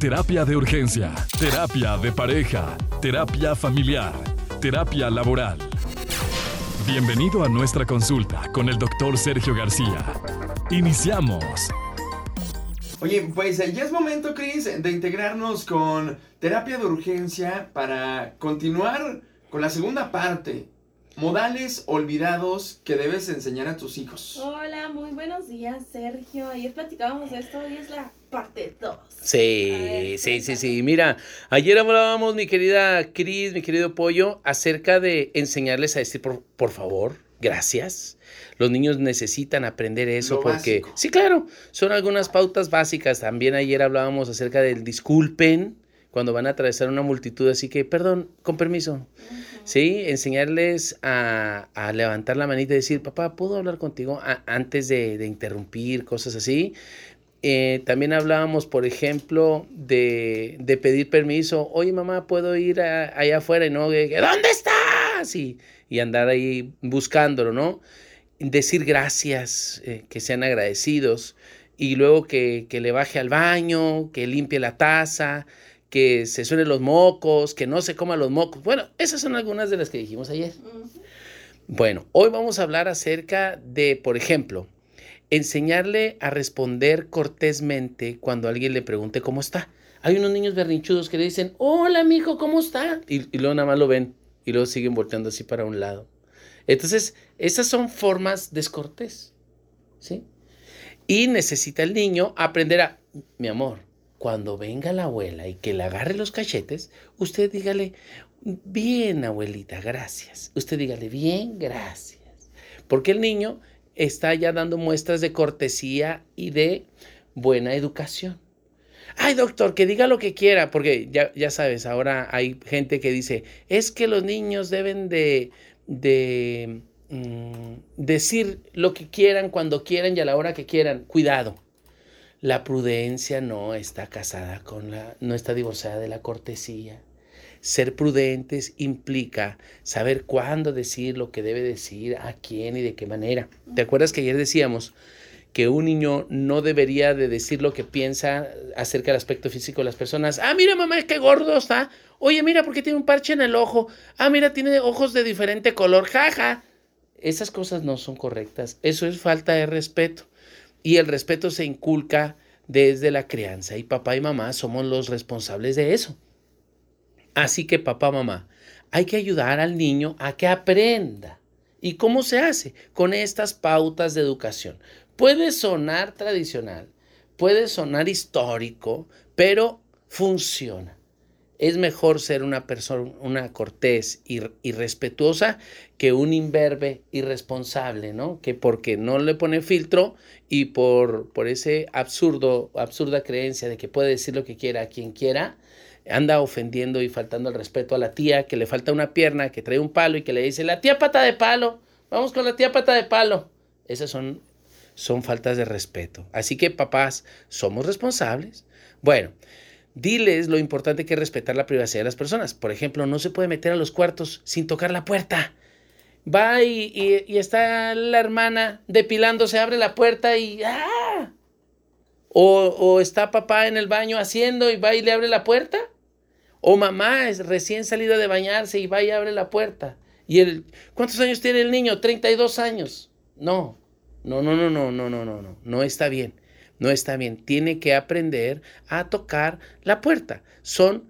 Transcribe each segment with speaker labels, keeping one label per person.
Speaker 1: Terapia de urgencia, terapia de pareja, terapia familiar, terapia laboral. Bienvenido a nuestra consulta con el doctor Sergio García. Iniciamos.
Speaker 2: Oye, pues eh, ya es momento, Chris, de integrarnos con terapia de urgencia para continuar con la segunda parte. Modales olvidados que debes enseñar a tus hijos.
Speaker 3: Hola, muy buenos días, Sergio. Ayer platicábamos de esto, hoy es la parte 2.
Speaker 4: Sí, sí, sí, sí. Mira, ayer hablábamos, mi querida Cris, mi querido Pollo, acerca de enseñarles a decir por, por favor, gracias. Los niños necesitan aprender eso
Speaker 2: Lo
Speaker 4: porque,
Speaker 2: básico.
Speaker 4: sí, claro, son algunas pautas básicas. También ayer hablábamos acerca del disculpen cuando van a atravesar una multitud, así que, perdón, con permiso. Sí, enseñarles a, a levantar la manita y decir, papá, ¿puedo hablar contigo A- antes de, de interrumpir, cosas así? Eh, también hablábamos, por ejemplo, de, de pedir permiso. Oye, mamá, ¿puedo ir a- allá afuera? Y no, ¿dónde estás? Y, y andar ahí buscándolo, ¿no? Decir gracias, eh, que sean agradecidos. Y luego que, que le baje al baño, que limpie la taza, que se suenen los mocos, que no se coma los mocos. Bueno, esas son algunas de las que dijimos ayer. Bueno, hoy vamos a hablar acerca de, por ejemplo, enseñarle a responder cortésmente cuando alguien le pregunte cómo está. Hay unos niños berrinchudos que le dicen, hola, mijo, ¿cómo está? Y, y luego nada más lo ven y luego siguen volteando así para un lado. Entonces, esas son formas descortés, ¿sí? Y necesita el niño aprender a, mi amor, cuando venga la abuela y que le agarre los cachetes, usted dígale, bien, abuelita, gracias. Usted dígale, bien, gracias. Porque el niño está ya dando muestras de cortesía y de buena educación. Ay, doctor, que diga lo que quiera, porque ya, ya sabes, ahora hay gente que dice, es que los niños deben de, de mm, decir lo que quieran, cuando quieran y a la hora que quieran. Cuidado. La prudencia no está casada con la, no está divorciada de la cortesía. Ser prudentes implica saber cuándo decir lo que debe decir, a quién y de qué manera. ¿Te acuerdas que ayer decíamos que un niño no debería de decir lo que piensa acerca del aspecto físico de las personas? Ah, mira mamá, qué gordo está. Oye, mira, porque tiene un parche en el ojo. Ah, mira, tiene ojos de diferente color. Jaja. Esas cosas no son correctas. Eso es falta de respeto. Y el respeto se inculca desde la crianza y papá y mamá somos los responsables de eso. Así que papá, mamá, hay que ayudar al niño a que aprenda. ¿Y cómo se hace? Con estas pautas de educación. Puede sonar tradicional, puede sonar histórico, pero funciona. Es mejor ser una persona, una cortés y, respetuosa que un imberbe irresponsable, ¿no? Que porque no le pone filtro y por, por ese absurdo, absurda creencia de que puede decir lo que quiera a quien quiera, anda ofendiendo y faltando el respeto a la tía que le falta una pierna, que trae un palo y que le dice, la tía pata de palo, vamos con la tía pata de palo. Esas son, son faltas de respeto. Así que papás, somos responsables. Bueno, diles lo importante que es respetar la privacidad de las personas. Por ejemplo, no se puede meter a los cuartos sin tocar la puerta. Va y, y- está la hermana depilándose, abre la puerta y ¡ah! O, o está papá en el baño haciendo y va y le abre la puerta. O mamá es recién salida de bañarse y va y abre la puerta. Y el, ¿cuántos años tiene el niño? 32 años. No, no, no, no, no, no, no, no, no, no está bien. No está bien. Tiene que aprender a tocar la puerta. Son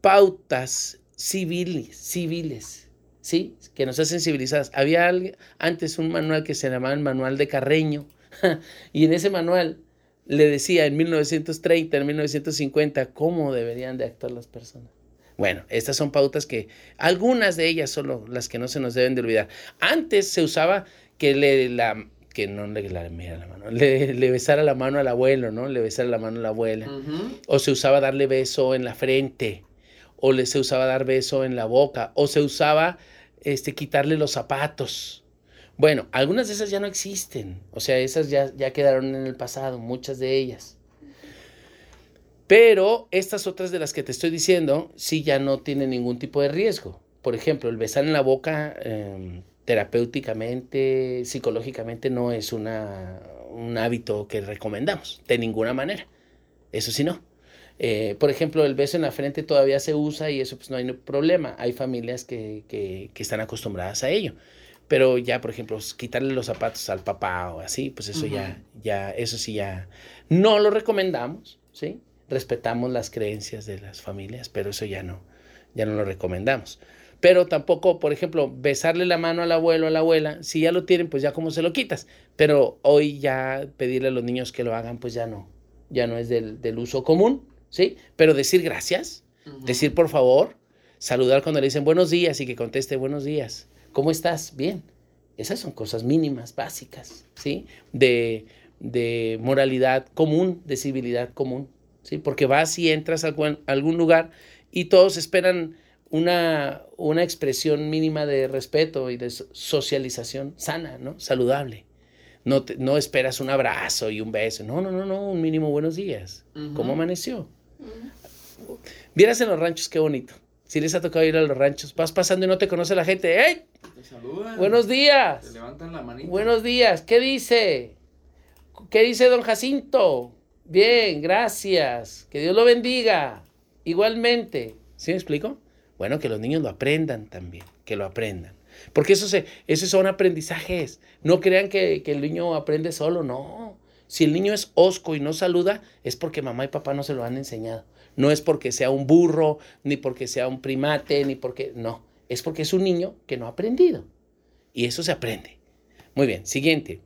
Speaker 4: pautas civiles, civiles, ¿sí? Que nos hacen civilizadas. Había antes un manual que se llamaba el manual de Carreño. y en ese manual le decía en 1930, en 1950, cómo deberían de actuar las personas. Bueno, estas son pautas que algunas de ellas son lo- las que no se nos deben de olvidar. Antes se usaba que le la que no le la, mira la mano, le, le besara la mano al abuelo, ¿no? Le besara la mano a la abuela. O se usaba darle beso en la frente, o le se usaba dar beso en la boca, o se usaba este quitarle los zapatos. Bueno, algunas de esas ya no existen, o sea, esas ya, ya quedaron en el pasado, muchas de ellas. Pero estas otras de las que te estoy diciendo, sí ya no tienen ningún tipo de riesgo. Por ejemplo, el besar en la boca eh, terapéuticamente, psicológicamente, no es una, un hábito que recomendamos, de ninguna manera. Eso sí, no. Eh, por ejemplo, el beso en la frente todavía se usa y eso pues no hay problema. Hay familias que, que están acostumbradas a ello. Pero ya, por ejemplo, quitarle los zapatos al papá o así, pues eso ya, ya, eso sí ya, no lo recomendamos, ¿sí? Respetamos las creencias de las familias, pero eso ya no, ya no lo recomendamos. Pero tampoco, por ejemplo, besarle la mano al abuelo o a la abuela, si ya lo tienen, pues ya como se lo quitas. Pero hoy ya pedirle a los niños que lo hagan, pues ya no, ya no es del, uso común, ¿sí? Pero decir gracias, decir por favor, saludar cuando le dicen buenos días y que conteste buenos días. ¿Cómo estás? Bien. Esas son cosas mínimas, básicas, ¿sí? De, de moralidad común, de civilidad común, ¿sí? Porque vas y entras a algún, lugar y todos esperan una, una expresión mínima de respeto y de socialización sana, ¿no? Saludable. No, no esperas un abrazo y un beso. No, no, no, no, un mínimo buenos días. ¿Cómo amaneció? Vieras en los ranchos qué bonito. Si les ha tocado ir a los ranchos, vas pasando y no te conoce la gente. ¡Ey! Buenos días.
Speaker 2: levantan la manita.
Speaker 4: Buenos días. ¿Qué dice? ¿Qué dice don Jacinto? Bien, gracias. Que Dios lo bendiga. Igualmente. ¿Sí me explico? Bueno, que los niños lo aprendan también, que lo aprendan. Porque eso se, esos son aprendizajes. No crean que, que el niño aprende solo, no. Si el niño es osco y no saluda, es porque mamá y papá no se lo han enseñado. No es porque sea un burro, ni porque sea un primate, ni porque... No, es porque es un niño que no ha aprendido. Y eso se aprende. Muy bien, siguiente.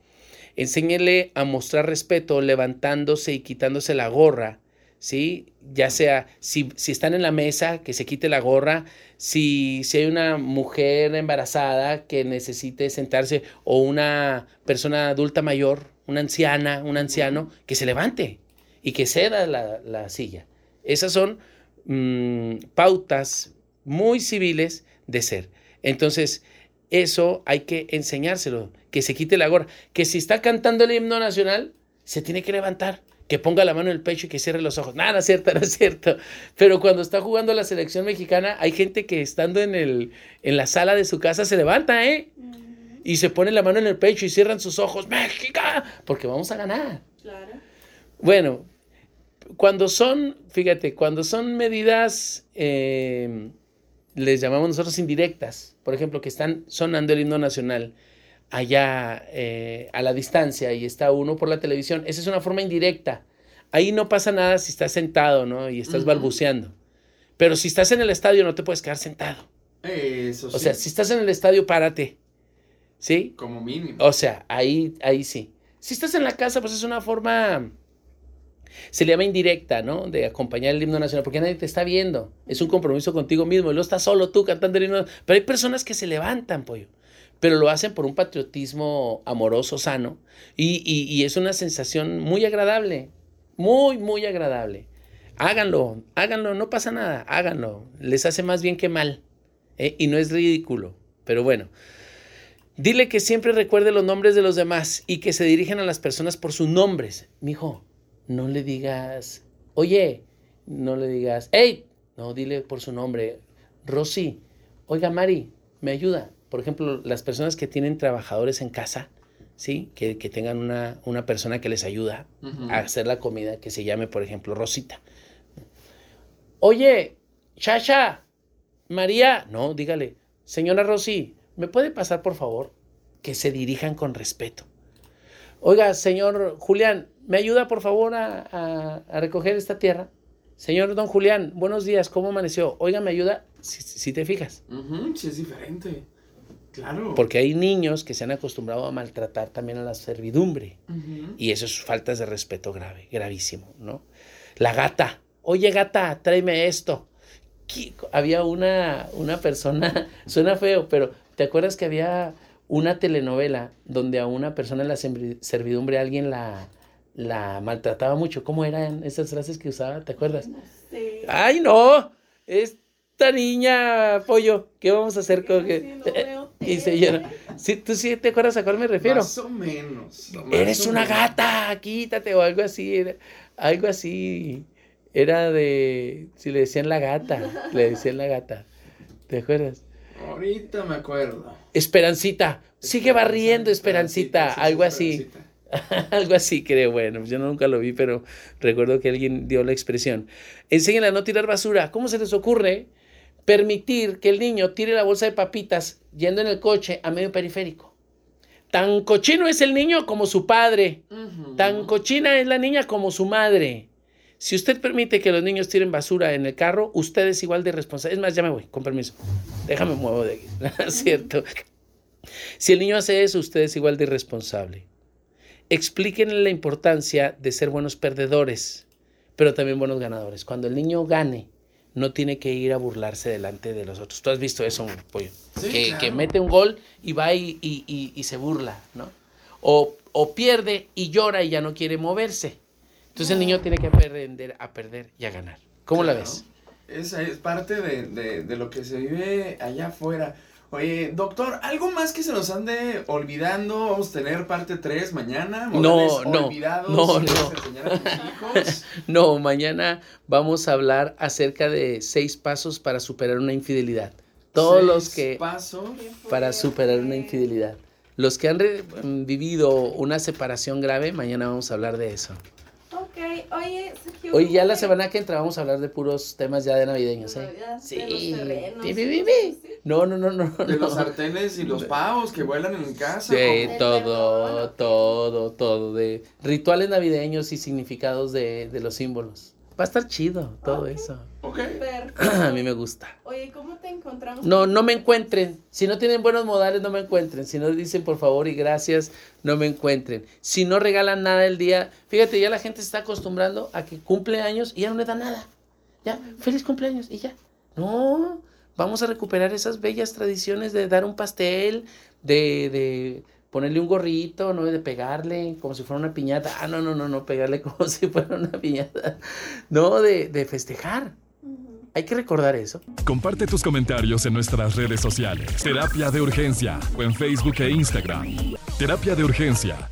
Speaker 4: Enséñele a mostrar respeto levantándose y quitándose la gorra, ¿sí? Ya sea, si, si están en la mesa, que se quite la gorra, si, si hay una mujer embarazada que necesite sentarse o una persona adulta mayor, una anciana, un anciano, que se levante y que ceda la, la silla. Esas son mm, pautas muy civiles de ser. Entonces, eso hay que enseñárselo, que se quite la gorra, que si está cantando el himno nacional, se tiene que levantar, que ponga la mano en el pecho y que cierre los ojos. Nada, no es cierto, no es cierto. Pero cuando está jugando la selección mexicana, hay gente que estando en, el, en la sala de su casa se levanta, ¿eh? Y se pone la mano en el pecho y cierran sus ojos, México, porque vamos a ganar. Claro. Bueno, cuando son, fíjate, cuando son medidas, eh, les llamamos nosotros indirectas, por ejemplo, que están sonando el himno nacional allá eh, a la distancia y está uno por la televisión, esa es una forma indirecta. Ahí no pasa nada si estás sentado, ¿no? Y estás balbuceando. Pero si estás en el estadio no te puedes quedar sentado.
Speaker 2: Eso sí.
Speaker 4: O sea, si estás en el estadio, párate. ¿Sí?
Speaker 2: Como mínimo.
Speaker 4: O sea, ahí, ahí sí. Si estás en la casa, pues es una forma se le llama indirecta, ¿no? De acompañar el himno nacional, porque nadie te está viendo. Es un compromiso contigo mismo. Y lo estás solo tú cantando el himno. Pero hay personas que se levantan, pollo. Pero lo hacen por un patriotismo amoroso, sano. Y, es una sensación muy agradable. Muy, muy agradable. Háganlo, háganlo, no pasa nada, háganlo. Les hace más bien que mal. ¿eh? Y no es ridículo. Pero bueno. Dile que siempre recuerde los nombres de los demás y que se dirigen a las personas por sus nombres. Mijo, no le digas, oye, no le digas, hey, no, dile por su nombre, Rosy, oiga, Mari, me ayuda. Por ejemplo, las personas que tienen trabajadores en casa, ¿sí? Que, tengan una, una, persona que les ayuda a hacer la comida, que se llame, por ejemplo, Rosita. Oye, Chacha, María, no, dígale, señora Rosy, ¿me puede pasar, por favor? Que se dirijan con respeto. Oiga, señor Julián, ¿me ayuda por favor a, recoger esta tierra? Señor don Julián, buenos días, ¿cómo amaneció? Oiga, ¿me ayuda? Si, te fijas.
Speaker 2: sí, es diferente. Claro.
Speaker 4: Porque hay niños que se han acostumbrado a maltratar también a la servidumbre. Y eso es faltas de respeto grave, gravísimo, ¿no? La gata. Oye, gata, tráeme esto. Había una, una persona, suena feo, pero ¿te acuerdas que había una telenovela donde a una persona en la servidumbre alguien la, la maltrataba mucho. ¿Cómo eran esas frases que usaba? ¿Te acuerdas? ¡Ay, no! Esta niña, pollo, ¿qué vamos a hacer con que.? y se ¿Sí, ¿Tú sí te acuerdas a cuál me refiero?
Speaker 2: Más o menos.
Speaker 4: Eres una gata, quítate, o algo así. algo así. Era de. Si le decían la gata, le decían la gata. ¿Te acuerdas?
Speaker 2: Ahorita me acuerdo.
Speaker 4: Esperancita. Sigue barriendo, Esperancita. algo así. Algo así creo, bueno, yo nunca lo vi, pero recuerdo que alguien dio la expresión. Enséñenle a no tirar basura. ¿Cómo se les ocurre permitir que el niño tire la bolsa de papitas yendo en el coche a medio periférico? Tan cochino es el niño como su padre. Tan cochina es la niña como su madre. Si usted permite que los niños tiren basura en el carro, usted es igual de responsable. Es más, ya me voy, con permiso. Déjame muevo de aquí. ¿Cierto? Si el niño hace eso, usted es igual de irresponsable. Explíquenle la importancia de ser buenos perdedores, pero también buenos ganadores. Cuando el niño gane, no tiene que ir a burlarse delante de los otros. Tú has visto eso, pollo. que, mete un gol y va y, se burla, ¿no? O, pierde y llora y ya no quiere moverse. Entonces el niño tiene que aprender a perder y a ganar. ¿Cómo la ves?
Speaker 2: Esa es parte de, de, lo que se vive allá afuera. Oye, doctor, ¿algo más que se nos ande olvidando? ¿Vamos a tener parte 3 mañana?
Speaker 4: No, no, olvidados no, no. no, mañana vamos a hablar acerca de seis pasos para superar una infidelidad. Todos los que...
Speaker 2: pasos
Speaker 4: para superar una infidelidad. Los que han vivido una separación grave, mañana vamos a hablar de eso.
Speaker 3: Oye, Sergio.
Speaker 4: Hoy ya la semana que entra vamos a hablar de puros temas ya de navideños, ¿eh?
Speaker 3: sí.
Speaker 4: No, no, no, no.
Speaker 2: De los sartenes y los pavos que vuelan en casa.
Speaker 4: De todo, todo, todo. De rituales navideños y significados de, de los símbolos. Va a estar chido todo eso.
Speaker 2: Ok.
Speaker 4: a mí me gusta.
Speaker 3: Oye, ¿cómo te encontramos?
Speaker 4: No, no me encuentren. Si no tienen buenos modales, no me encuentren. Si no dicen por favor y gracias, no me encuentren. Si no regalan nada el día, fíjate, ya la gente se está acostumbrando a que cumple años y ya no le da nada. Ya, feliz cumpleaños y ya. No, vamos a recuperar esas bellas tradiciones de dar un pastel, de, de ponerle un gorrito, ¿no? De pegarle como si fuera una piñata. Ah, no, no, no, no, pegarle como si fuera una piñata. No, de, de festejar. Hay que recordar eso.
Speaker 1: Comparte tus comentarios en nuestras redes sociales. Terapia de Urgencia o en Facebook e Instagram. Terapia de Urgencia